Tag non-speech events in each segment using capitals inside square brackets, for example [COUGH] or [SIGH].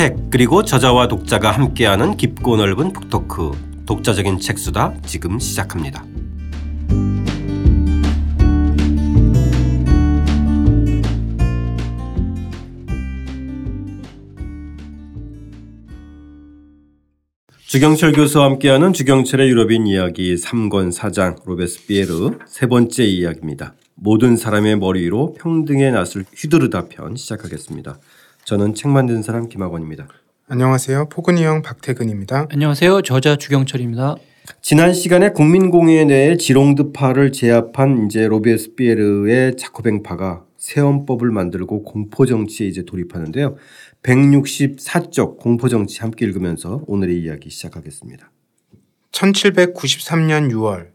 책 그리고 저자와 독자가 함께하는 깊고 넓은 북토크 독자적인 책수다 지금 시작합니다. 주경철 교수와 함께하는 주경철의 유럽인 이야기 3권 4장 로베스피에르 세 번째 이야기입니다. 모든 사람의 머리 위로 평등의 낫을 휘두르다 편 시작하겠습니다. 저는 책 만든 사람 김학원입니다. 안녕하세요. 포근이 형 박태근입니다. 안녕하세요. 저자 주경철입니다. 지난 시간에 국민공의회 내에 지롱드파를 제압한 이제 로베스피에르의 자코뱅파가 새헌법을 만들고 공포 정치에 이제 돌입하는데요. 164쪽 공포 정치 함께 읽으면서 오늘의 이야기 시작하겠습니다. 1793년 6월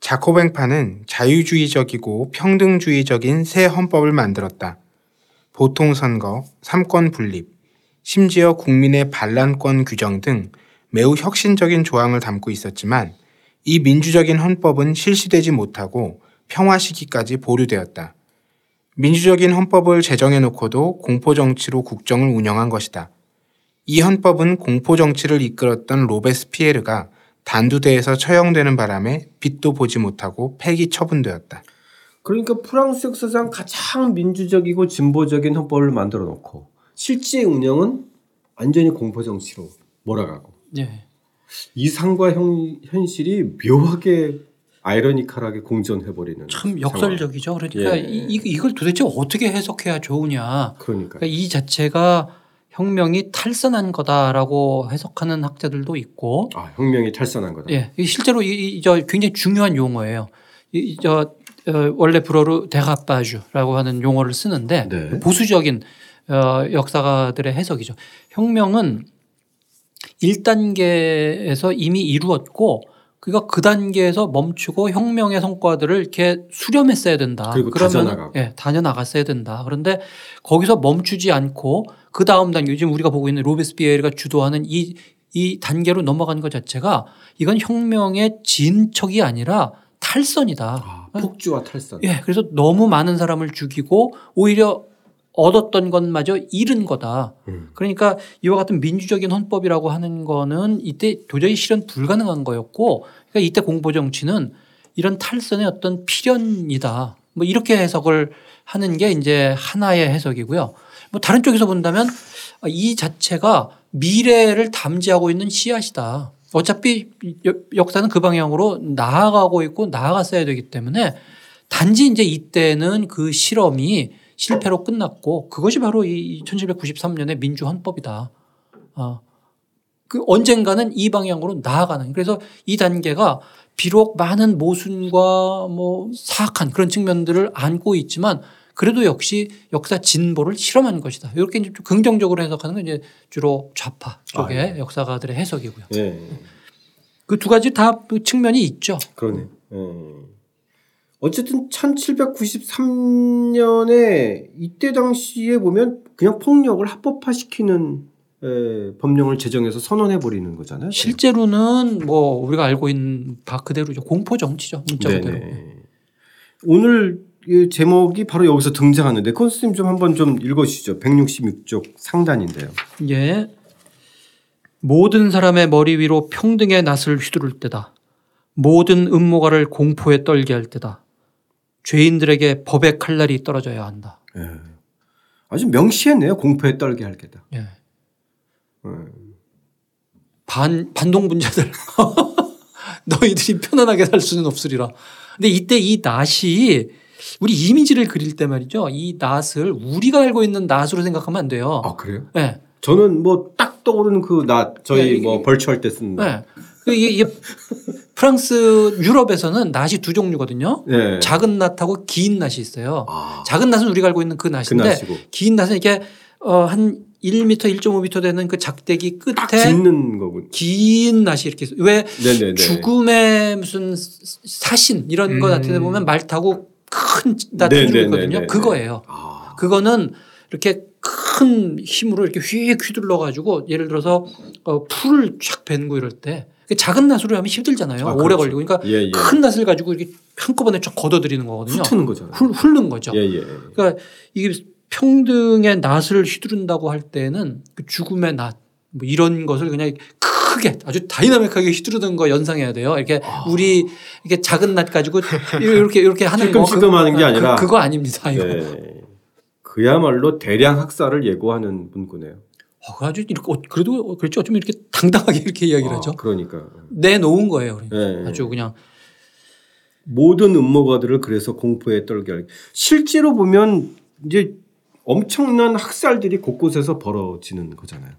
자코뱅파는 자유주의적이고 평등주의적인 새 헌법을 만들었다. 보통선거, 삼권 분립, 심지어 국민의 반란권 규정 등 매우 혁신적인 조항을 담고 있었지만 이 민주적인 헌법은 실시되지 못하고 평화 시기까지 보류되었다. 민주적인 헌법을 제정해 놓고도 공포 정치로 국정을 운영한 것이다. 이 헌법은 공포 정치를 이끌었던 로베스피에르가 단두대에서 처형되는 바람에 빛도 보지 못하고 폐기 처분되었다. 그러니까 프랑스 역사상 가장 민주적이고 진보적인 헌법을 만들어 놓고 실제 운영은 완전히 공포 정치로 몰아가고. 네. 이 상과 현, 현실이 묘하게 아이러니컬하게 공존해 버리는. 참 역설적이죠. 그러니까 예. 이, 이걸 도대체 어떻게 해석해야 좋으냐. 그러니까. 그러니까 이 자체가 혁명이 탈선한 거다라고 해석하는 학자들도 있고. 아 혁명이 탈선한 거다. 예, 실제로 이, 이, 저 굉장히 중요한 용어예요. 이, 저 어, 원래 불어로 데가빠주라고 하는 용어를 쓰는데 네. 보수적인 어, 역사가들의 해석이죠. 혁명은 1단계에서 이미 이루었고 그러니까 그 단계에서 멈추고 혁명의 성과들을 이렇게 수렴했어야 된다. 그리고 다져나가고. 예, 다져나갔어야 된다. 그런데 거기서 멈추지 않고 그 다음 단계 지금 우리가 보고 있는 로베스피에르가 주도하는 이, 이 단계로 넘어가는 것 자체가 이건 혁명의 진척이 아니라 탈선이다. 아, 폭주와 탈선. 예, 그래서 너무 많은 사람을 죽이고 오히려 얻었던 것마저 잃은 거다. 음. 그러니까 이와 같은 민주적인 헌법이라고 하는 거는 이때 도저히 실현 불가능한 거였고 그러니까 이때 공보 정치는 이런 탈선의 어떤 필연이다. 뭐 이렇게 해석을 하는 게 이제 하나의 해석이고요. 뭐 다른 쪽에서 본다면 이 자체가 미래를 담지하고 있는 씨앗이다. 어차피 역- 역사는 그 방향으로 나아가고 있고 나아갔어야 되기 때문에 단지 이제 이때는 그 실험이 실패로 끝났고 그것이 바로 이 1793년의 민주 헌법이다. 아, 그 언젠가는 이 방향으로 나아가는 그래서 이 단계가 비록 많은 모순과 뭐 사악한 그런 측면들을 안고 있지만 그래도 역시 역사 진보를 실험한 것이다. 이렇게 이제 좀 긍정적으로 해석하는 건 이제 주로 좌파 쪽의 역사가들의 해석이고요. 예. 그두 가지 다 그 측면이 있죠. 그러네. 예. 어쨌든 1793년에 이때 당시에 보면 그냥 폭력을 합법화시키는 에, 법령을 제정해서 선언해 버리는 거잖아요. 실제로는 뭐 우리가 알고 있는 바 그대로죠. 공포 정치죠. 문자 그대로. 네네. 오늘 이 제목이 바로 여기서 등장하는데 컨스님 좀 한번 좀 읽어주시죠. 166쪽 상단인데요. 예. 모든 사람의 머리 위로 평등의 낫을 휘두를 때다. 모든 음모가를 공포에 떨게 할 때다. 죄인들에게 법의 칼날이 떨어져야 한다. 예. 아주 명시했네요. 공포에 떨게 할 게다. 예. 음. 반 반동 분자들 [LAUGHS] 너희들이 편안하게 살 수는 없으리라. 근데 이때 이 낫이 우리 이미지를 그릴 때 말이죠. 이 낫을 우리가 알고 있는 낫으로 생각하면 안 돼요. 아 그래요? 예. 저는 뭐 딱 떠오르는 그나 저희 네, 뭐 벌초할 때 쓰는 나. 네. 그 이게, 프랑스 유럽에서는 낫이 두 종류거든요. 네. 작은 낫하고 긴 낫이 있어요. 아, 작은 낫은 우리가 알고 있는 그그 낫인데 나시고 긴 낫은 이렇게 어, 한 1m, 1.5m 되는 그 작대기 딱 끝에 짚는 거군. 긴 낫이 이렇게. 왜 네네네. 죽음의 무슨 사신 이런 거 음. 같은 데 보면 말 타고 큰낫 네네네네. 가지고 있거든요. 그거예요. 아, 그거는 이렇게 큰 힘으로 이렇게 휙 휘둘러 가지고 예를 들어서 어, 풀을 쫙 벤고 이럴 때 작은 낫으로 하면 힘들잖아요. 아, 오래 그렇죠. 걸리고. 그러니까 예, 예. 큰 낫을 가지고 이렇게 한꺼번에 쫙 걷어들이는 거거든요. 훑는. 훑, 훑는 거죠. 예, 예. 그러니까 이게 평등의 낫을 휘두른다고 할 때는 그 죽음의 낫, 뭐 이런 것을 그냥 크게 아주 다이나믹하게 휘두르는 거 연상해야 돼요. 이렇게 아. 우리 이렇게 작은 낫 가지고 이렇게 이렇게 하는 거. 찔끔찔끔 하는 게 아니라. 그, 거 아닙니다. 이거. 네. 그야말로 대량 학살을 예고하는 문구네요. 어, 아주 이렇게 어, 그래도 그렇죠. 좀 이렇게 당당하게 이렇게 이야기를 하죠. 아, 그러니까 내놓은 거예요. 그러니까. 네. 아주 그냥 모든 음모가들을 그래서 공포에 떨게 하기. 실제로 보면 이제 엄청난 학살들이 곳곳에서 벌어지는 거잖아요.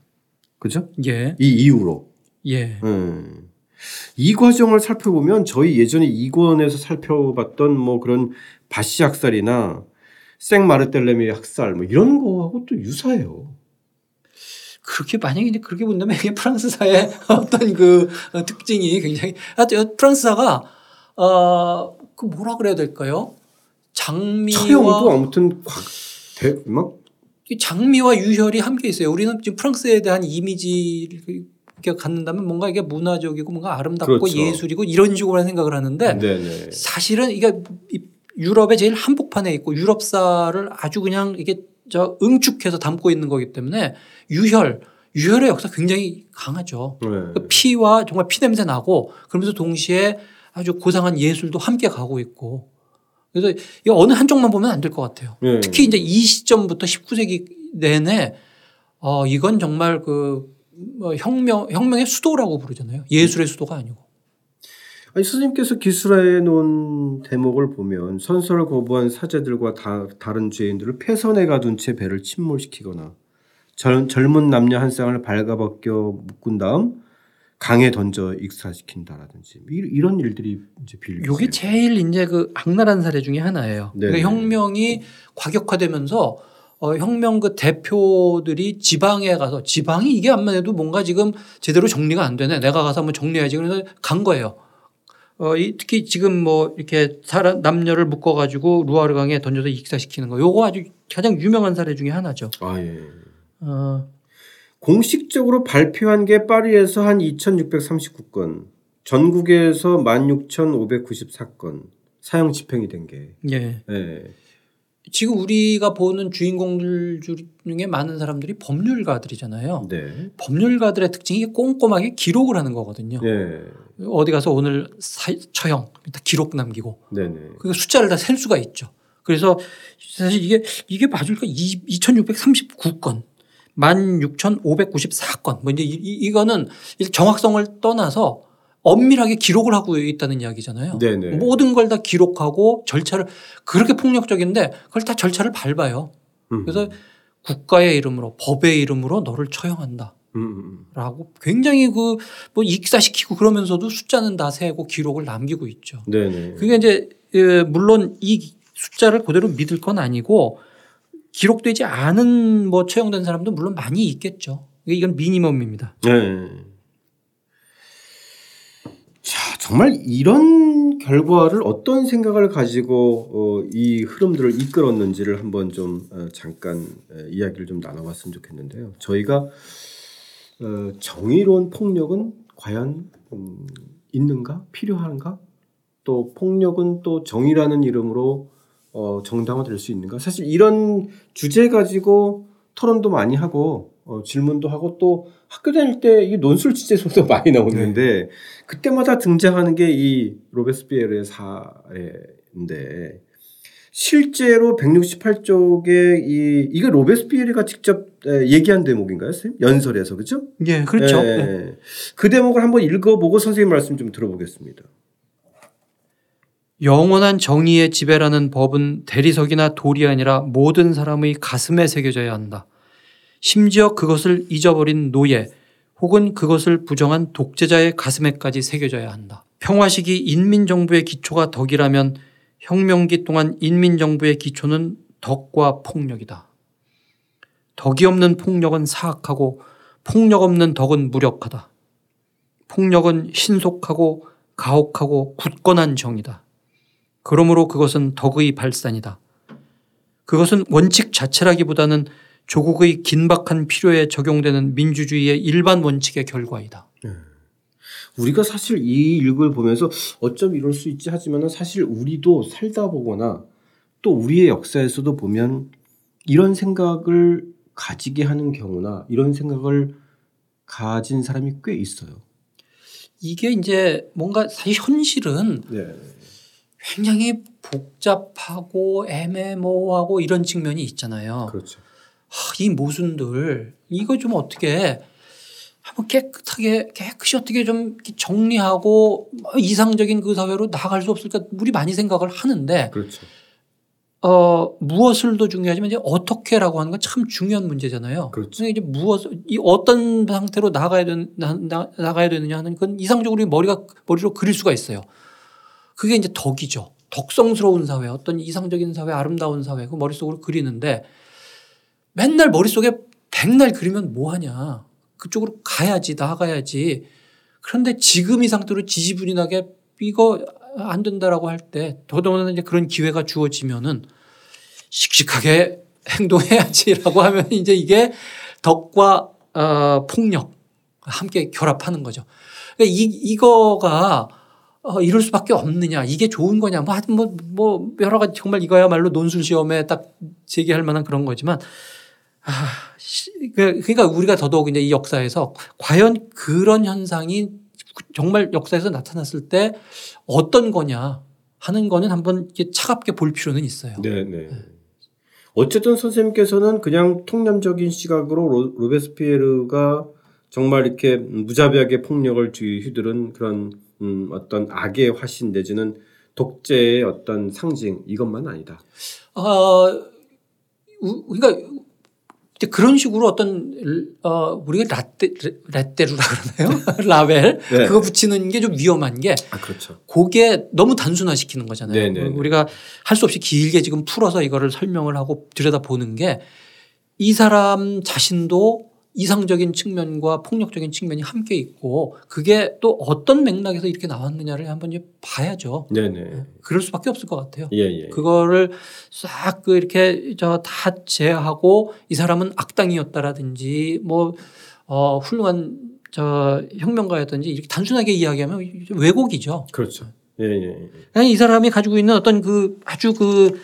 그죠? 예, 이 이후로. 예. 음. 이 과정을 살펴보면 저희 예전에 이권에서 살펴봤던 뭐 그런 바시 학살이나 생마르텔레미 학살 뭐 이런 거하고 또 유사해요. 그렇게 만약에 그렇게 본다면 이게 프랑스사의 [LAUGHS] 어떤 그 어, 특징이 굉장히 하여튼 프랑스사가 어그 뭐라 그래야 될까요? 장미와 처형도 아무튼 대, 막이 장미와 유혈이 함께 있어요. 우리는 지금 프랑스에 대한 이미지를 이렇게 갖는다면 뭔가 이게 문화적이고 뭔가 아름답고 그렇죠. 예술이고 이런 식으로 생각을 하는데 네네. 사실은 이게 이 유럽의 제일 한복판에 있고 유럽사를 아주 그냥 이게 저 응축해서 담고 있는 거기 때문에 유혈 유혈의 역사 굉장히 강하죠. 네. 그 피와 정말 피 냄새 나고 그러면서 동시에 아주 고상한 예술도 함께 가고 있고 그래서 이 어느 한쪽만 보면 안 될 것 같아요. 네. 특히 이제 이 시점부터 19세기 내내 어 이건 정말 그뭐 혁명 혁명의 수도라고 부르잖아요. 예술의 수도가 아니고. 아니 스님께서 기술화해 놓은 대목을 보면 선서를 거부한 사제들과 다, 다른 죄인들을 폐선에 가둔 채 배를 침몰시키거나 젊, 젊은 남녀 한 쌍을 발가벗겨 묶은 다음 강에 던져 익사시킨다라든지 이- 이런 일들이 이제 빌려. 요게 제일 이제 그 악랄한 사례 중에 하나예요. 네. 그러니까 혁명이 과격화되면서 어, 혁명 그 대표들이 지방에 가서 지방이 이게 안만 해도 뭔가 지금 제대로 정리가 안 되네. 내가 가서 한번 정리해야지. 그래서 간 거예요. 어, 이 특히 지금 뭐 이렇게 사람 남녀를 묶어 가지고 루아르 강에 던져서 익사시키는 거. 요거 아주 가장 유명한 사례 중에 하나죠. 아 예. 어, 공식적으로 발표한 게 파리에서 한 2,639건, 전국에서 16,594건 사형 집행이 된 게. 예. 예. 지금 우리가 보는 주인공들 중에 많은 사람들이 법률가들이잖아요. 네. 법률가들의 특징이 꼼꼼하게 기록을 하는 거거든요. 네. 어디 가서 오늘 사, 처형 다 기록 남기고 네네. 그 숫자를 다 셀 수가 있죠. 그래서 사실 이게 이게 맞을까? 2,639건, 16,594건. 뭐 이제 이, 이- 이거는 정확성을 떠나서 엄밀하게 기록을 하고 있다는 이야기잖아요. 네네. 모든 걸 다 기록하고 절차를 그렇게 폭력적인데 그걸 다 절차를 밟아요. 음. 그래서 국가의 이름으로 법의 이름으로 너를 처형한다. 음, 음, 라고 굉장히 그 뭐 익사시키고 그러면서도 숫자는 다 세고 기록을 남기고 있죠. 음. 네네. 그게 이제 예, 물론 이 숫자를 그대로 믿을 건 아니고 기록되지 않은 뭐 처형된 사람도 물론 많이 있겠죠. 이건 미니멈입니다. 네. 자, 정말 이런 결과를 어떤 생각을 가지고 어, 이 흐름들을 이끌었는지를 한번 좀 어, 잠깐 어, 이야기를 좀 나눠봤으면 좋겠는데요. 저희가 어, 정의로운 폭력은 과연 음, 있는가? 필요한가? 또 폭력은 또 정의라는 이름으로 어, 정당화될 수 있는가? 사실 이런 주제 가지고 토론도 많이 하고 어, 질문도 하고 또 학교 다닐 때 이 논술 취재서도 많이 나오는데 그때마다 등장하는 게 이 로베스피에르의 사례인데 실제로 168쪽에 이 이게 로베스피에르가 직접 에, 얘기한 대목인가요, 선생님? 연설에서 그죠? 예, 그렇죠. 예, 예. 그 대목을 한번 읽어보고 선생님 말씀 좀 들어보겠습니다. 영원한 정의의 지배라는 법은 대리석이나 돌이 아니라 모든 사람의 가슴에 새겨져야 한다. 심지어 그것을 잊어버린 노예 혹은 그것을 부정한 독재자의 가슴에까지 새겨져야 한다. 평화식이 인민정부의 기초가 덕이라면 혁명기 동안 인민정부의 기초는 덕과 폭력이다. 덕이 없는 폭력은 사악하고 폭력 없는 덕은 무력하다. 폭력은 신속하고 가혹하고 굳건한 정이다. 그러므로 그것은 덕의 발산이다. 그것은 원칙 자체라기보다는 조국의 긴박한 필요에 적용되는 민주주의의 일반 원칙의 결과이다. 우리가 사실 이 읽을 보면서 어쩜 이럴 수 있지 하지만은 사실 우리도 살다 보거나 또 우리의 역사에서도 보면 이런 생각을 가지게 하는 경우나 이런 생각을 가진 사람이 꽤 있어요. 이게 이제 뭔가 사실 현실은 네. 굉장히 복잡하고 애매모호하고 이런 측면이 있잖아요. 그렇죠. 하, 이 모순들 이거 좀 어떻게 한번 깨끗하게 깨끗이 어떻게 좀 정리하고 이상적인 그 사회로 나아갈 수 없을까 우리 많이 생각을 하는데 그렇죠. 어 무엇을도 중요하지만 이제 어떻게라고 하는 건 참 중요한 문제잖아요. 그렇죠. 이제 무엇 이 어떤 상태로 나가야 되는 나, 나가야 되느냐 하는 건 이상적으로 머리가 머리로 그릴 수가 있어요. 그게 이제 덕이죠. 덕성스러운 사회, 어떤 이상적인 사회, 아름다운 사회 그 머릿속으로 그리는데 맨날 머릿속에 백날 그리면 뭐 하냐. 그쪽으로 가야지, 나가야지. 그런데 지금 이 상태로 지지분이나게 이거 안 된다라고 할 때 더더구나 이제 그런 기회가 주어지면은 씩씩하게 행동해야지라고 [LAUGHS] 하면 이제 이게 덕과 어, 폭력 함께 결합하는 거죠. 그러니까 이, 이거가 어, 이럴 수밖에 없느냐. 이게 좋은 거냐. 뭐 뭐, 뭐 여러 가지 정말 이거야말로 논술 시험에 딱 제기할 만한 그런 거지만 아, 시- 그- 그러니까 우리가 더더욱 이제 이 역사에서 과연 그런 현상이 정말 역사에서 나타났을 때 어떤 거냐 하는 거는 한번 이렇게 차갑게 볼 필요는 있어요. 네, 네. 어쨌든 선생님께서는 그냥 통념적인 시각으로 로, 로베스피에르가 정말 이렇게 무자비하게 폭력을 쥐- 휘두른 그런 음, 어떤 악의 화신 내지는 독재의 어떤 상징 이것만 아니다. 어, 우- 그러니까 그런 식으로 어떤 어, 우리가 라떼 라떼루라 그러나요? [LAUGHS] 라벨 네. 그거 붙이는 게 좀 위험한 게 아 그렇죠. 그게 너무 단순화시키는 거잖아요. 네, 네, 네. 우리가 할 수 없이 길게 지금 풀어서 이거를 설명을 하고 들여다보는 게 이 사람 자신도 이상적인 측면과 폭력적인 측면이 함께 있고 그게 또 어떤 맥락에서 이렇게 나왔느냐를 한번 이제 봐야죠. 네네. 그럴 수밖에 없을 것 같아요. 예 예. 그거를 싹 그 이렇게 저 다 제하고 이 사람은 악당이었다라든지 뭐 어, 훌륭한 저 혁명가였든지 이렇게 단순하게 이야기하면 좀 왜곡이죠. 그렇죠. 예 예. 이 사람이 가지고 있는 어떤 그 아주 그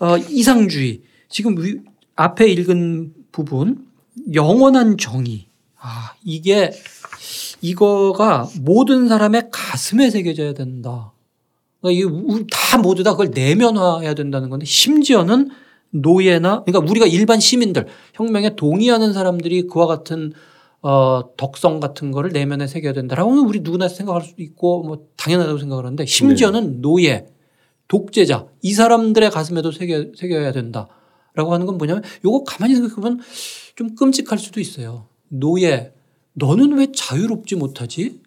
어, 이상주의 지금 위, 앞에 읽은 부분 영원한 정의. 아 이게 이거가 모든 사람의 가슴에 새겨져야 된다. 그러니까 다 모두 다 그걸 내면화해야 된다는 건데 심지어는 노예나 그러니까 우리가 일반 시민들 혁명에 동의하는 사람들이 그와 같은 어, 덕성 같은 거를 내면에 새겨야 된다라고는 우리 누구나 생각할 수도 있고 뭐 당연하다고 생각을 하는데 심지어는 노예, 독재자 이 사람들의 가슴에도 새겨, 새겨야 된다 라고 하는 건 뭐냐면 요거 가만히 생각해보면 좀 끔찍할 수도 있어요. 노예, 너는 왜 자유롭지 못하지?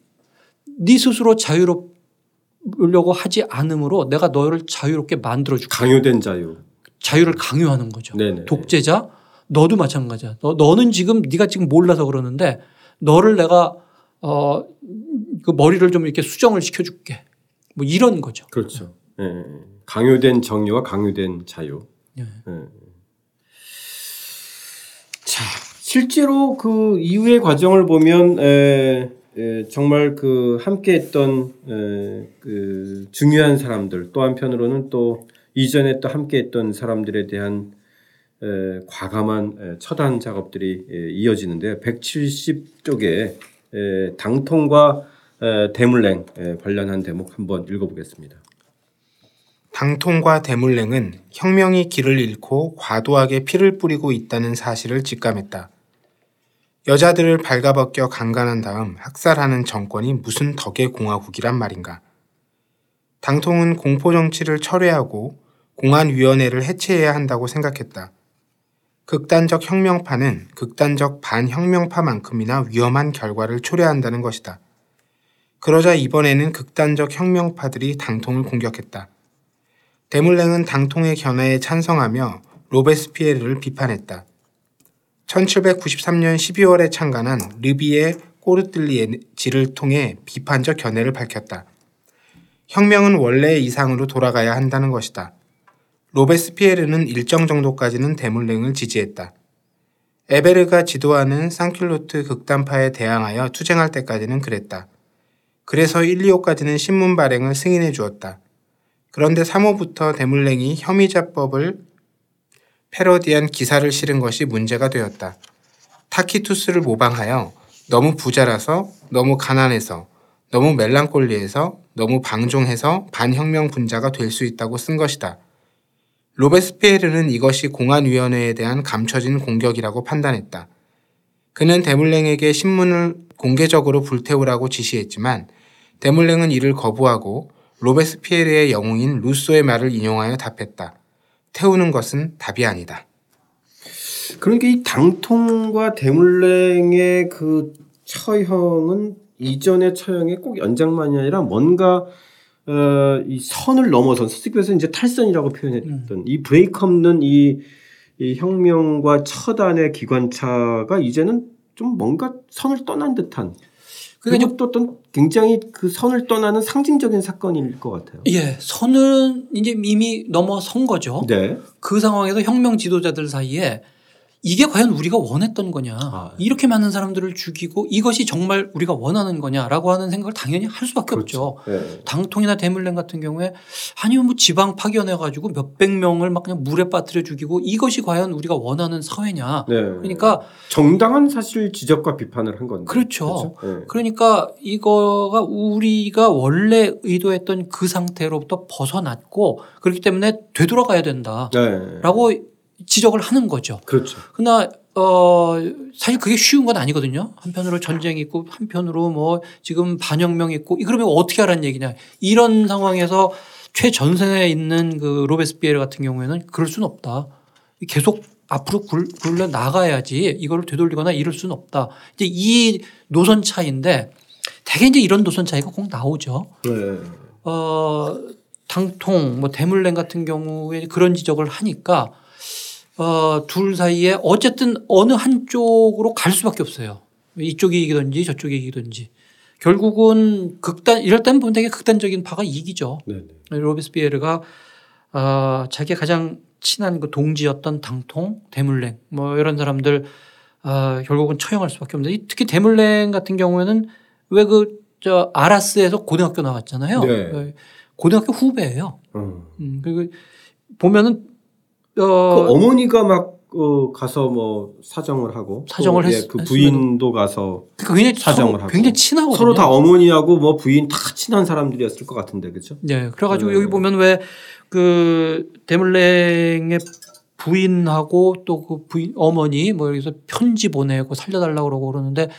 네 스스로 자유롭려고 하지 않으므로 내가 너를 자유롭게 만들어줄게. 강요된 자유. 자유를 강요하는 거죠. 네네. 독재자 너도 마찬가지야. 너, 너는 지금 네가 지금 몰라서 그러는데 너를 내가 어 그 머리를 좀 이렇게 수정을 시켜줄게. 뭐 이런 거죠. 그렇죠. 예. 예. 강요된 정의와 강요된 자유. 예. 예. 자, 실제로 그 이후의 과정을 보면 에, 에, 정말 그 함께했던 에, 그 중요한 사람들 또 한편으로는 또 이전에 또 함께했던 사람들에 대한 에, 과감한 에, 처단 작업들이 에, 이어지는데요. 170쪽에 에, 당통과 에, 대물랭 에, 관련한 대목 한번 읽어보겠습니다. 당통과 대물랭은 혁명이 길을 잃고 과도하게 피를 뿌리고 있다는 사실을 직감했다. 여자들을 발가벗겨 강간한 다음 학살하는 정권이 무슨 덕의 공화국이란 말인가. 당통은 공포정치를 철회하고 공안위원회를 해체해야 한다고 생각했다. 극단적 혁명파는 극단적 반혁명파만큼이나 위험한 결과를 초래한다는 것이다. 그러자 이번에는 극단적 혁명파들이 당통을 공격했다. 대물랭은 당통의 견해에 찬성하며 로베스피에르를 비판했다. 1793년 12월에 창간한 르비의 꼬르뜰리지를 통해 비판적 견해를 밝혔다. 혁명은 원래의 이상으로 돌아가야 한다는 것이다. 로베스피에르는 일정 정도까지는 대물랭을 지지했다. 에베르가 지도하는 상킬로트 극단파에 대항하여 투쟁할 때까지는 그랬다. 그래서 1, 2호까지는 신문 발행을 승인해 주었다. 그런데 3호부터 대물랭이 혐의자법을 패러디한 기사를 실은 것이 문제가 되었다. 타키투스를 모방하여 너무 부자라서 너무 가난해서 너무 멜랑콜리해서 너무 방종해서 반혁명 분자가 될 수 있다고 쓴 것이다. 로베스피에르는 이것이 공안위원회에 대한 감춰진 공격이라고 판단했다. 그는 데물랭에게 신문을 공개적으로 불태우라고 지시했지만 데물랭은 이를 거부하고 로베스피에르의 영웅인 루소의 말을 인용하여 답했다. 태우는 것은 답이 아니다. 그러니까 이 당통과 대물랭의 그 처형은 이전의 처형의 꼭 연장만이 아니라 뭔가 어, 이 선을 넘어선 서식에서 이제 탈선이라고 표현했던 음. 이 브레이크 없는 이, 이 혁명과 처단의 기관차가 이제는 좀 뭔가 선을 떠난 듯한 그러니까 그리고 또 어떤 굉장히 그 선을 떠나는 상징적인 사건일 것 같아요. 예, 선은 이제 이미 넘어선 거죠. 네. 그 상황에서 혁명 지도자들 사이에 이게 과연 우리가 원했던 거냐. 아, 네. 이렇게 많은 사람들을 죽이고 이것이 정말 우리가 원하는 거냐라고 하는 생각을 당연히 할 수밖에 없죠. 네. 당통이나 대물랭 같은 경우에 아니면 뭐 지방 파견해 가지고 몇백 명을 막 그냥 물에 빠뜨려 죽이고 이것이 과연 우리가 원하는 사회냐. 네. 그러니까 정당한 사실 지적과 비판을 한 건데. 그렇죠. 그렇죠? 네. 그러니까 이거가 우리가 원래 의도했던 그 상태로부터 벗어났고 그렇기 때문에 되돌아가야 된다라고 네. 지적을 하는 거죠. 그렇죠. 그러나 어 사실 그게 쉬운 건 아니거든요. 한편으로 전쟁이 있고 한편으로 뭐 지금 반혁명 있고 이 그러면 어떻게 하라는 얘기냐. 이런 상황에서 최전선에 있는 그 로베스피에르 같은 경우에는 그럴 수는 없다. 계속 앞으로 굴, 굴러 나가야지 이거를 되돌리거나 이럴 수는 없다. 이제 이 노선 차이인데 대개 이제 이런 노선 차이가 꼭 나오죠. 네. 어, 당통, 뭐 대물랭 같은 경우에 그런 지적을 하니까 어, 둘 사이에 어쨌든 어느 한쪽으로 갈 수밖에 없어요. 이쪽이 이기든지 저쪽이 이기든지. 결국은 극단, 이럴 때는 보면 되게 극단적인 파가 이기죠. 네. 네. 로베스피에르가 어, 자기 가장 친한 그 동지였던 당통, 대물랭 뭐 이런 사람들 어, 결국은 처형할 수밖에 없는데 특히 대물랭 같은 경우에는 왜 그 저 아라스에서 고등학교 나왔잖아요. 네. 고등학교 후배예요. 어. 음, 그리고 보면은 그 어, 어머니가 막 어, 가서 뭐 사정을 하고 사정을 또, 했- 예, 그 부인도 가서 그러니까 사정을 서로 하고. 굉장히 친하거든요. 서로 다 어머니하고 뭐 부인 다 친한 사람들이었을 것 같은데 그죠? 네, 그래가지고 네. 여기 보면 왜 그 대물랭의 부인하고 또 그 부인 어머니 뭐 여기서 편지 보내고 살려달라고 그러고 그러는데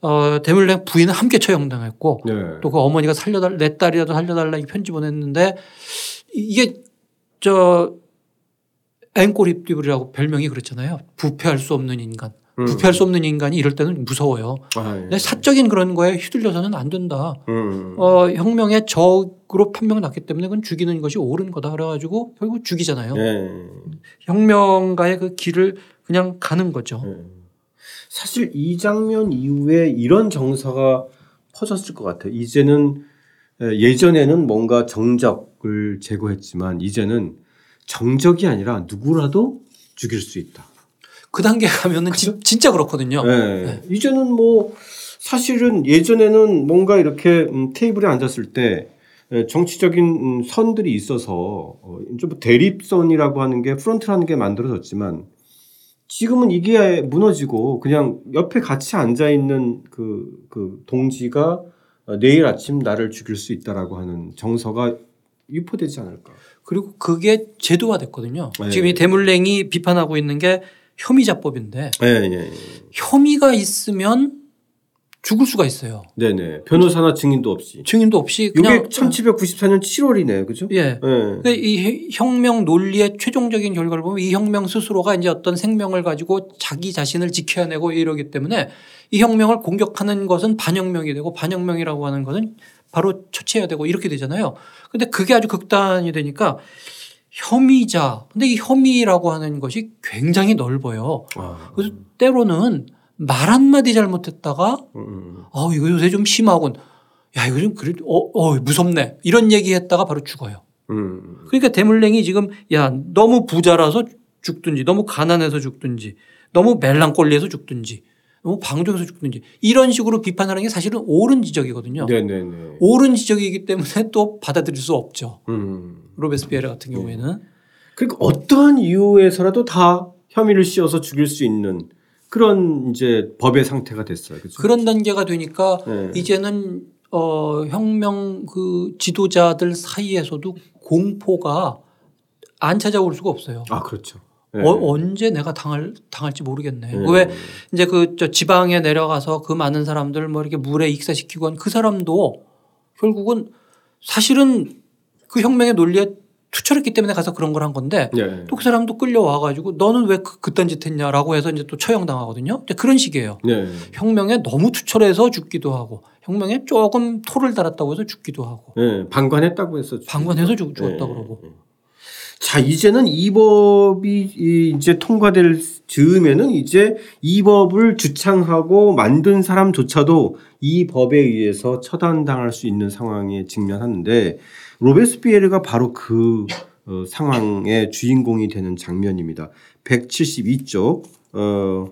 어 대물랭 부인은 함께 처형당했고 네. 또그 어머니가 살려달 내 딸이라도 살려달라 이 편지 보냈는데 이게 저 앵꼬리띠브리라고 별명이 그렇잖아요. 부패할 수 없는 인간. 음. 부패할 수 없는 인간이 이럴 때는 무서워요. 아, 예. 사적인 그런 거에 휘둘려서는 안 된다. 음. 어, 혁명의 적으로 판명을 났기 때문에 그건 죽이는 것이 옳은 거다. 그래가지고 결국 죽이잖아요. 예. 혁명가의 그 길을 그냥 가는 거죠. 예. 사실 이 장면 이후에 이런 정서가 퍼졌을 것 같아요. 이제는 예, 예전에는 뭔가 정적을 제거했지만 이제는 정적이 아니라 누구라도 죽일 수 있다. 그 단계 가면은 진- 진짜 그렇거든요. 예. 이제는 뭐 사실은 예전에는 뭔가 이렇게 음, 테이블에 앉았을 때 예, 정치적인 음, 선들이 있어서 어, 이제 뭐 대립선이라고 하는 게 front라는 게 만들어졌지만 지금은 이게 무너지고 그냥 옆에 같이 앉아 있는 그, 그 동지가 어, 내일 아침 나를 죽일 수 있다라고 하는 정서가 유포되지 않을까. 그리고 그게 제도화됐거든요. 네. 지금 이 데물랭이 비판하고 있는 게 혐의자법인데 예, 예, 예. 혐의가 있으면 죽을 수가 있어요. 네네. 변호사나 증인도 없이. 증인도 없이 이게 그냥 1794년 7월이네. 그죠? 예. 예. 그러니까 이 혁명 논리의 최종적인 결과를 보면 이 혁명 스스로가 이제 어떤 생명을 가지고 자기 자신을 지켜내고 이러기 때문에 이 혁명을 공격하는 것은 반혁명이 되고 반혁명이라고 하는 것은 바로 처치해야 되고 이렇게 되잖아요. 근데 그게 아주 극단이 되니까 혐의자. 근데 이 혐의라고 하는 것이 굉장히 넓어요. 아, 그래서 때로는 말 한마디 잘못했다가 음, 어, 이거 요새 좀 심하군. 야, 이거 좀 그래, 어, 어, 무섭네. 이런 얘기 했다가 바로 죽어요. 음. 그러니까 대물랭이 지금 야 너무 부자라서 죽든지 너무 가난해서 죽든지 너무 멜랑꼴리해서 죽든지 너무 방종해서 죽든지 이런 식으로 비판하는 게 사실은 옳은 지적이거든요. 네네네. 옳은 지적이기 때문에 또 받아들일 수 없죠. 음. 로베스피에르 같은 네. 경우에는 그러니까 어떠한 이유에서라도 다 혐의를 씌워서 죽일 수 있는 그런 이제 법의 상태가 됐어요. 그렇죠? 그런 단계가 되니까 네. 이제는 어 혁명 그 지도자들 사이에서도 공포가 안 찾아올 수가 없어요. 아 그렇죠. 네. 어, 언제 내가 당할 당할지 모르겠네. 네. 왜 이제 그 저 지방에 내려가서 그 많은 사람들 뭐 이렇게 물에 익사시키고 한 그 사람도 결국은 사실은 그 혁명의 논리에 투철했기 때문에 가서 그런 걸 한 건데 네. 또그 사람도 끌려와 가지고 너는 왜 그, 그딴 짓 했냐라고 해서 이제 또 처형당하거든요. 그런 식이에요. 네. 혁명에 너무 투철해서 죽기도 하고 혁명에 조금 토를 달았다고 해서 죽기도 하고 네. 방관했다고 했어. 방관해서 죽, 죽었다 네. 그러고 자 이제는 이 법이 이- 이제 통과될 즈음에는 이제 이 법을 주창하고 만든 사람조차도 이 법에 의해서 처단당할 수 있는 상황에 직면하는데 로베스피에르가 바로 그 어, 상황의 주인공이 되는 장면입니다. 172쪽 어,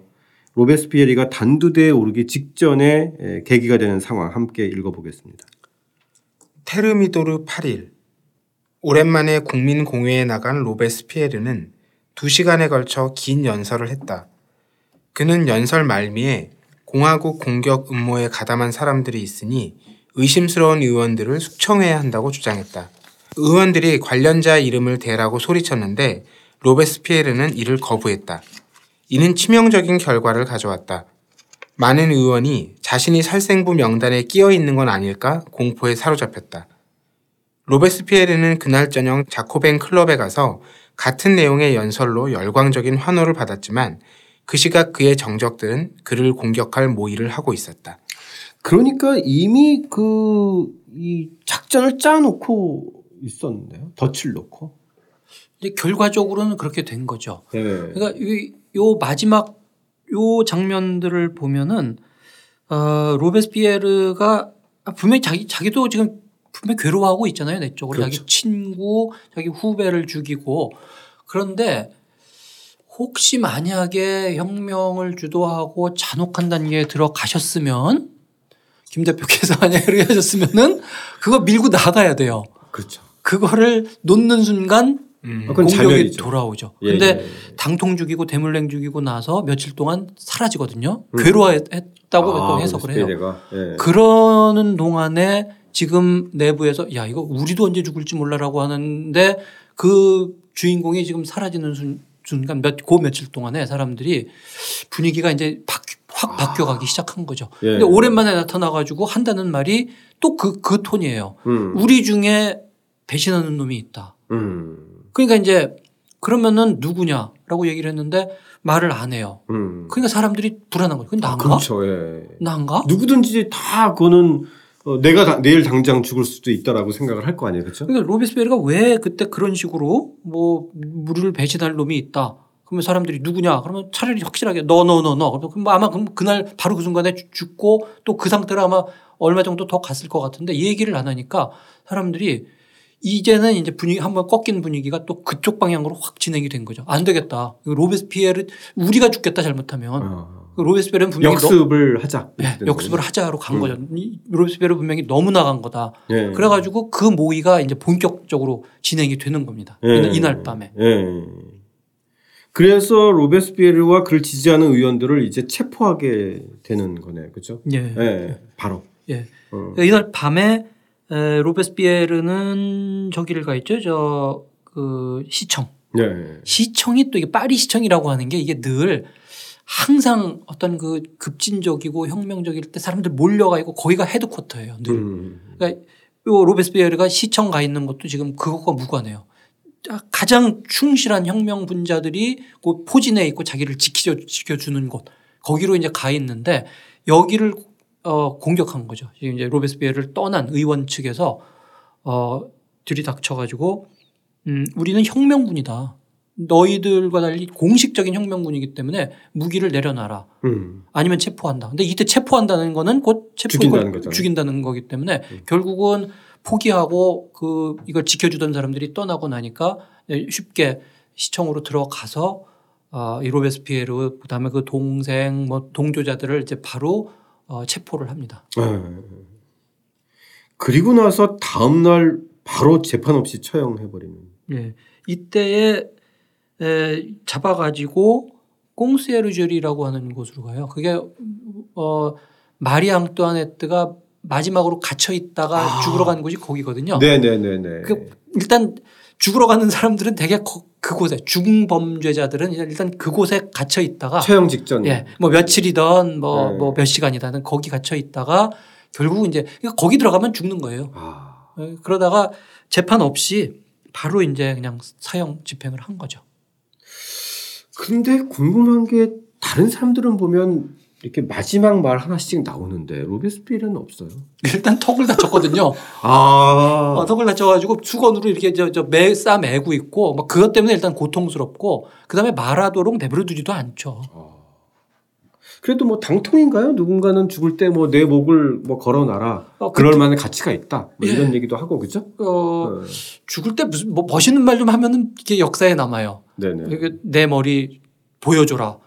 로베스피에르가 단두대에 오르기 직전에 에, 계기가 되는 상황 함께 읽어보겠습니다. 테르미도르 8일 오랜만에 국민 공회에 나간 로베스피에르는 두 시간에 걸쳐 긴 연설을 했다. 그는 연설 말미에 공화국 공격 음모에 가담한 사람들이 있으니 의심스러운 의원들을 숙청해야 한다고 주장했다. 의원들이 관련자 이름을 대라고 소리쳤는데 로베스피에르는 이를 거부했다. 이는 치명적인 결과를 가져왔다. 많은 의원이 자신이 살생부 명단에 끼어 있는 건 아닐까 공포에 사로잡혔다. 로베스피에르는 그날 저녁 자코벤 클럽에 가서 같은 내용의 연설로 열광적인 환호를 받았지만 그 시각 그의 정적들은 그를 공격할 모의를 하고 있었다. 그러니까 이미 그 이 작전을 짜놓고 있었는데요. 덫을 놓고. 이제 결과적으로는 그렇게 된 거죠. 네. 그러니까 이, 요 마지막 요 장면들을 보면은 어, 로베스피에르가 분명히 자기 자기도 지금 분명히 괴로워하고 있잖아요 내적으로 그렇죠. 자기 친구 자기 후배를 죽이고 그런데 혹시 만약에 혁명을 주도하고 잔혹한 단계에 들어가셨으면 김 대표께서 [LAUGHS] 만약에 그렇게 하셨으면은 그거 밀고 나가야 돼요. 그렇죠. 그거를 놓는 순간 음. 공격이 자멸이죠. 돌아오죠. 예, 근데 예. 당통 죽이고 대물랭 죽이고 나서 며칠 동안 사라지거든요. 음. 괴로워했다고 아, 해요. 로베스피에르가. 예. 그러는 동안에 지금 내부에서 야 이거 우리도 언제 죽을지 몰라라고 하는데 그 주인공이 지금 사라지는 순, 순간 몇고 며칠 동안에 사람들이 분위기가 이제 바, 확 바뀌어가기 시작한 거죠. 예. 근데 오랜만에 나타나가지고 한다는 말이 또그그 톤이에요. 음. 우리 중에 배신하는 놈이 있다. 음. 그러니까 이제 그러면은 누구냐라고 얘기를 했는데 말을 안 해요. 음. 그러니까 사람들이 불안한 거예요. 근데 나인가? 그렇죠. 예. 나인가? 누구든지 다 그거는 어, 내가 다- 내일 당장 죽을 수도 있다라고 생각을 할 거 아니에요. 그렇죠? 그러니까 로베스피에르가 왜 그때 그런 식으로 뭐 우리를 배신할 놈이 있다. 그러면 사람들이 누구냐? 그러면 차라리 확실하게 너너너 너. 그럼 뭐 아마 그럼 그날 바로 그 순간에 죽- 죽고 또 그 상태로 아마 얼마 정도 더 갔을 것 같은데 얘기를 안 하니까 사람들이 이제는 이제 분위기 한번 꺾인 분위기가 또 그쪽 방향으로 확 진행이 된 거죠. 안 되겠다. 로베스피에르 우리가 죽겠다 잘못하면 어. 그 로베스피에르는 분명히 너- 역습을 하자. 네, 역습을 하자로 간 음. 거죠. 이 로베스피에르 분명히 너무 나간 거다. 예. 그래가지고 그 모의가 이제 본격적으로 진행이 되는 겁니다. 예. 이날- 밤에. 예. 그래서 로베스피에르와 그를 지지하는 의원들을 이제 체포하게 되는 거네요. 그렇죠? 예. 예. 바로. 예. 어. 이날 밤에 에, 로베스피에르는 저기를 가 있죠. 저 그 시청. 예. 시청이 또 이게 파리 시청이라고 하는 게 이게 늘 항상 어떤 그 급진적이고 혁명적일 때 사람들 몰려가 있고 거기가 헤드쿼터예요. 늘. 음. 그러니까 요 로베스피에르가 시청 가 있는 것도 지금 그것과 무관해요. 가장 충실한 혁명 분자들이 그 포진해 있고 자기를 지켜 지켜주는 곳 거기로 이제 가 있는데 여기를 어 공격한 거죠. 지금 이제 로베스피에르를 떠난 의원 측에서 어 들이닥쳐 가지고 음 우리는 혁명군이다. 너희들과 달리 공식적인 혁명군이기 때문에 무기를 내려놔라. 음. 아니면 체포한다. 근데 이때 체포한다는 거는 곧 체포 죽인다는 거잖아요. 죽인다는 거기 때문에 음. 결국은 포기하고 그 이걸 지켜주던 사람들이 떠나고 나니까 쉽게 시청으로 들어가서 어, 이 로베스피에르 그다음에 그 동생 뭐 동조자들을 이제 바로 어, 체포를 합니다. 예. 그리고 나서 다음 날 바로 재판 없이 처형해 버리는. 예. 이때에 에, 잡아가지고 꽁스에르젤이라고 하는 곳으로 가요. 그게 어 마리 앙뚜아네트가 마지막으로 갇혀 있다가 아. 죽으러 간 곳이 거기거든요. 네네네네. 그 일단 죽으러 가는 사람들은 되게 거- 그곳에 중범죄자들은 일단 그곳에 갇혀 있다가 처형 직전. 예, 뭐 며칠이든 뭐 네. 뭐몇 시간이든 거기 갇혀 있다가 결국 이제 그러니까 거기 들어가면 죽는 거예요. 아, 예, 그러다가 재판 없이 바로 이제 그냥 사형 집행을 한 거죠. 근데 궁금한 게 다른 사람들은 보면 이렇게 마지막 말 하나씩 나오는데 로베스피에르는 없어요. 일단 턱을 다쳤거든요. [LAUGHS] 아, 어, 턱을 다쳐가지고 수건으로 이렇게 저저매싸 매고 있고 막 그것 때문에 일단 고통스럽고 그다음에 말하도록 내버려두지도 않죠. 그래도 뭐 당통인가요? 누군가는 죽을 때 뭐 내 목을 뭐 걸어놔라. 어, 그럴 만한 가치가 있다. 뭐 예. 이런 얘기도 하고 그죠? 어, 어. 죽을 때 무슨 뭐 멋있는 말 좀 하면은 이게 역사에 남아요. 네네. 이게 내 머리 보여줘라.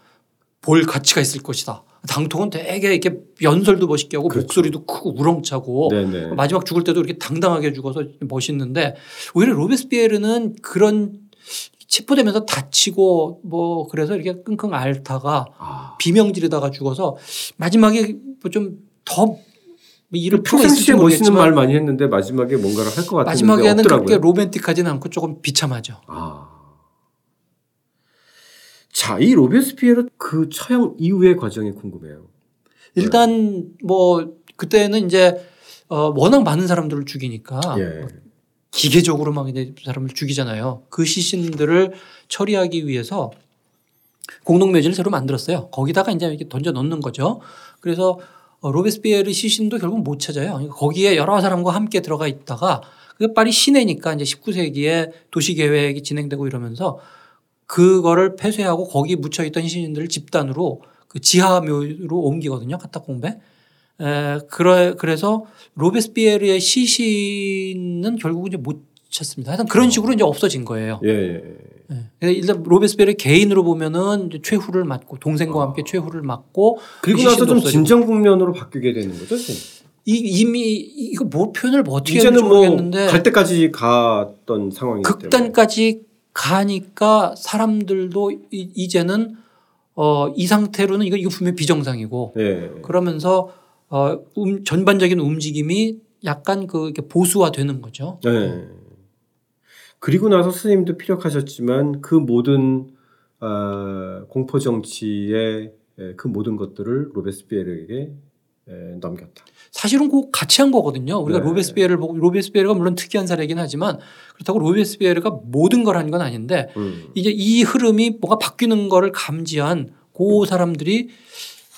볼 가치가 있을 것이다. 당통은 되게 이렇게 연설도 멋있게 하고 그렇죠. 목소리도 크고 우렁차고 네네. 마지막 죽을 때도 이렇게 당당하게 죽어서 멋있는데 오히려 로베스피에르는 그런 체포되면서 다치고 뭐 그래서 이렇게 끙끙 앓다가 아. 비명 지르다가 죽어서 마지막에 뭐 좀더 일을 필요가 있을지 평상시에 멋있는 말 많이 했는데 마지막에 뭔가를 할 것 같은데 마지막에는 없더라고요. 그렇게 로맨틱하지는 않고 조금 비참하죠. 아. 자, 이 로베스피에르 그 처형 이후의 과정이 궁금해요. 일단 뭐 그때는 이제 어 워낙 많은 사람들을 죽이니까 예. 기계적으로 막 이제 사람을 죽이잖아요. 그 시신들을 처리하기 위해서 공동묘지를 새로 만들었어요. 거기다가 이제 이렇게 던져 넣는 거죠. 그래서 어, 로베스피에르 시신도 결국 못 찾아요. 그러니까 거기에 여러 사람과 함께 들어가 있다가 그 파리 시내니까 이제 19세기에 도시 계획이 진행되고 이러면서 그거를 폐쇄하고 거기 묻혀 있던 시신들을 집단으로 그 지하묘로 옮기거든요. 카타콤베. 에, 그래, 그래서 로베스피에르의 시신은 결국 이제 못 찾습니다. 하여튼 그런 식으로 이제 없어진 거예요. 예, 예. 예. 그래서 일단 로베스피에르 개인으로 보면은 최후를 맞고 동생과 함께 최후를 맞고 그리고 이 나서 좀 없어지고. 진정 국면으로 바뀌게 되는 거죠. 이, 이미 이거 뭐 표현을 뭐 어떻게 이제는 하는지 뭐 모르겠는데 갈 때까지 갔던 때문에. 극단까지 가니까 사람들도 이, 이제는 어, 이 상태로는 이거 이거 분명 히 비정상이고 예. 그러면서 어, 음, 전반적인 움직임이 약간 그 이렇게 보수화 되는 거죠. 네. 그리고 나서 스님도 피력하셨지만 그 모든 어, 공포 정치의 예, 그 모든 것들을 로베스피에르에게 예, 넘겼다. 사실은 꼭 같이 한 거거든요. 우리가 네. 로베스피에르를 보고 로베스피에르가 물론 특이한 사례이긴 하지만 그렇다고 로베스피에르가 모든 걸 한 건 아닌데 음. 이제 이 흐름이 뭔가 바뀌는 거를 감지한 그 사람들이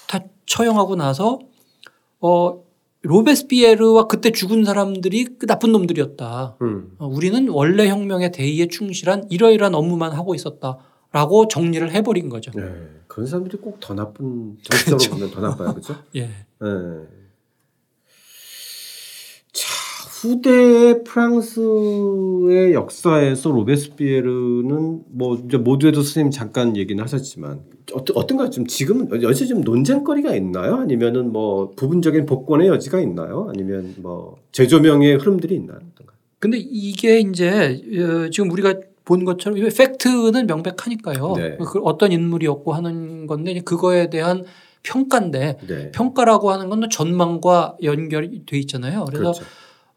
다 처형하고 나서 어 로베스피에르와 그때 죽은 사람들이 그 나쁜 놈들이었다. 음. 어, 우리는 원래 혁명의 대의에 충실한 이러이러한 업무만 하고 있었다라고 정리를 해버린 거죠. 네. 그런 사람들이 꼭 더 나쁜 [LAUGHS] 정치적으로 그렇죠. 보면 더 나빠요, 그렇죠? [LAUGHS] 예. 네. 자, 후대 프랑스의 역사에서 로베스피에르는 뭐 이제 모두에도 스님 잠깐 얘기는 하셨지만 어떤 어떤가 좀 지금은 여지 좀 논쟁거리가 있나요? 아니면은 뭐 부분적인 복권의 여지가 있나요? 아니면 뭐 재조명의 흐름들이 있나요? 근데 이게 이제 어, 지금 우리가 본 것처럼 이 팩트는 명백하니까요. 네. 그 어떤 인물이었고 하는 건데 그거에 대한 평가인데 네. 평가라고 하는 건 전망과 연결이 돼 있잖아요. 그래서 그렇죠.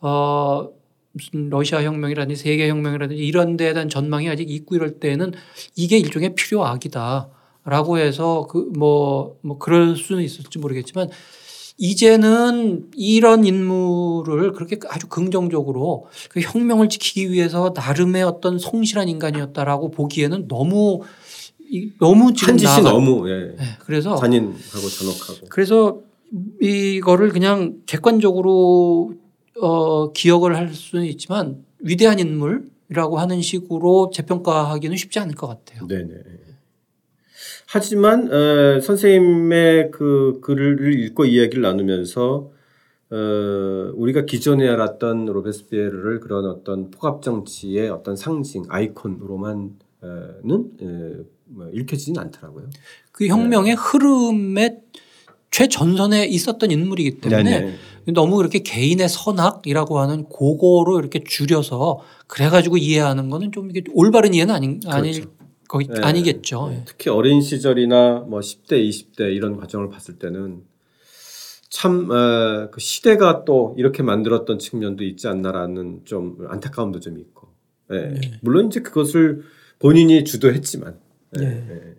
어 무슨 러시아 혁명이라든지 세계 혁명이라든지 이런 데에 대한 전망이 아직 있고 이럴 때는 이게 일종의 필요악이다 라고 해서 그 뭐 뭐 그럴 수는 있을지 모르겠지만 이제는 이런 인물을 그렇게 아주 긍정적으로 그 혁명을 지키기 위해서 나름의 어떤 성실한 인간이었다라고 보기에는 너무 이- 너무 지금 한 짓이 나아가- 너무 예. 네, 그래서 잔인하고 잔혹하고. 그래서 이거를 그냥 객관적으로 어, 기억을 할 수는 있지만 위대한 인물이라고 하는 식으로 재평가하기는 쉽지 않을 것 같아요. 네네. 하지만 어, 선생님의 그 글을 읽고 이야기를 나누면서 어, 우리가 기존에 알았던 로베스피에르를 그런 어떤 포갑 정치의 어떤 상징 아이콘으로만은 어, 뭐 읽혀지진 않더라고요. 그 혁명의 흐름의 최전선에 있었던 인물이기 때문에 네네. 너무 그렇게 개인의 선악이라고 하는 그거로 이렇게 줄여서 그래가지고 이해하는 거는 좀 이게 올바른 이해는 아닌, 아닐 그렇죠. 거의 네. 아니겠죠. 예. 특히 어린 시절이나 뭐 10대, 20대 이런 과정을 봤을 때는 참, 어, 그 시대가 또 이렇게 만들었던 측면도 있지 않나라는 좀 안타까움도 좀 있고. 예. 네. 물론 이제 그것을 본인이 주도했지만. 예. 네. 예.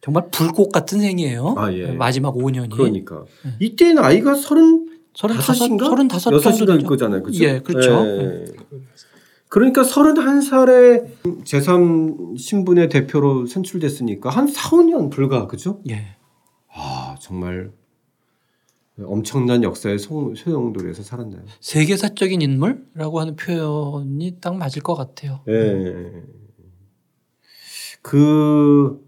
정말 불꽃 같은 생이에요. 아, 예. 마지막 5년이. 그러니까. 네. 이때 나이가 서른 서른다섯, 서른다섯 여섯인가 정도 되죠. 거잖아요. 그죠? 예, 그렇죠. 예. 그러니까 31살에 제3 신분의 대표로 선출됐으니까 한 4, 5년 불과 그죠? 예. 아, 정말 엄청난 역사의 소- 소용돌이에서 살았나요? 세계사적인 인물이라고 하는 표현이 딱 맞을 것 같아요. 예. 그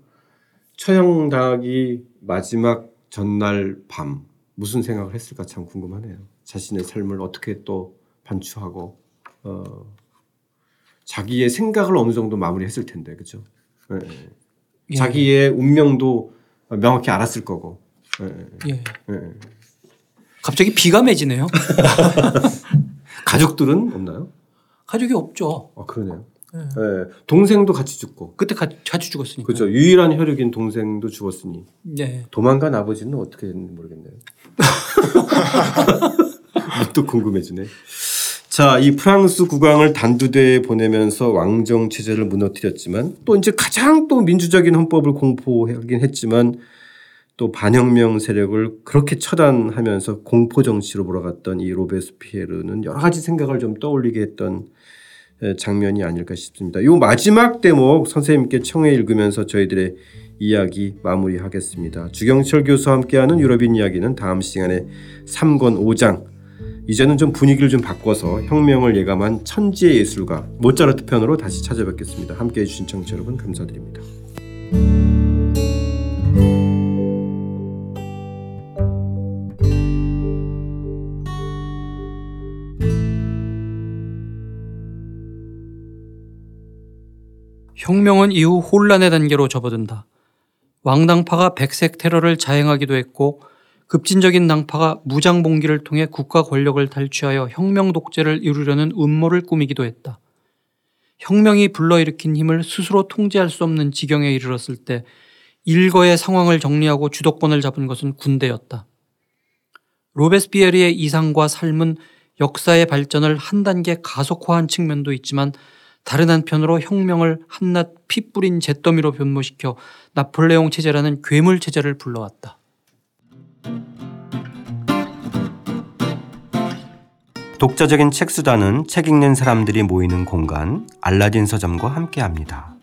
처형당하기 마지막 전날 밤 무슨 생각을 했을까 참 궁금하네요. 자신의 삶을 어떻게 또 반추하고 어, 자기의 생각을 어느 정도 마무리했을 텐데 그죠? 예. 예. 자기의 운명도 명확히 알았을 거고. 예. 예. 예. 갑자기 비가 맺이네요. [LAUGHS] 가족들은 없나요? 가족이 없죠. 아 그러네요. 예. 예. 동생도 같이 죽고. 그때 가, 같이 죽었으니까. 그죠. 유일한 혈육인 동생도 죽었으니 예. 도망간 아버지는 어떻게 됐는지 모르겠네요. [LAUGHS] 또 궁금해지네. 자, 이 프랑스 국왕을 단두대에 보내면서 왕정 체제를 무너뜨렸지만 또 이제 가장 또 민주적인 헌법을 공포하긴 했지만 또 반혁명 세력을 그렇게 처단하면서 공포 정치로 몰아갔던 이 로베스피에르는 여러 가지 생각을 좀 떠올리게 했던 에, 장면이 아닐까 싶습니다. 이 마지막 대목 선생님께 청해 읽으면서 저희들의 이야기 마무리하겠습니다. 주경철 교수와 함께하는 유럽인 이야기는 다음 시간에 3권 5장 이제는 좀 분위기를 좀 바꿔서 혁명을 예감한 천지의 예술가 모차르트 편으로 다시 찾아뵙겠습니다. 함께 해 주신 청취자 여러분 감사드립니다. 혁명은 이후 혼란의 단계로 접어든다. 왕당파가 백색 테러를 자행하기도 했고 급진적인 당파가 무장봉기를 통해 국가 권력을 탈취하여 혁명 독재를 이루려는 음모를 꾸미기도 했다. 혁명이 불러일으킨 힘을 스스로 통제할 수 없는 지경에 이르렀을 때 일거의 상황을 정리하고 주도권을 잡은 것은 군대였다. 로베스피에르의 이상과 삶은 역사의 발전을 한 단계 가속화한 측면도 있지만 다른 한편으로 혁명을 한낱 피 뿌린 잿더미로 변모시켜 나폴레옹 체제라는 괴물 체제를 불러왔다. 독자적인 책 수단은 책 읽는 사람들이 모이는 공간 알라딘 서점과 함께합니다.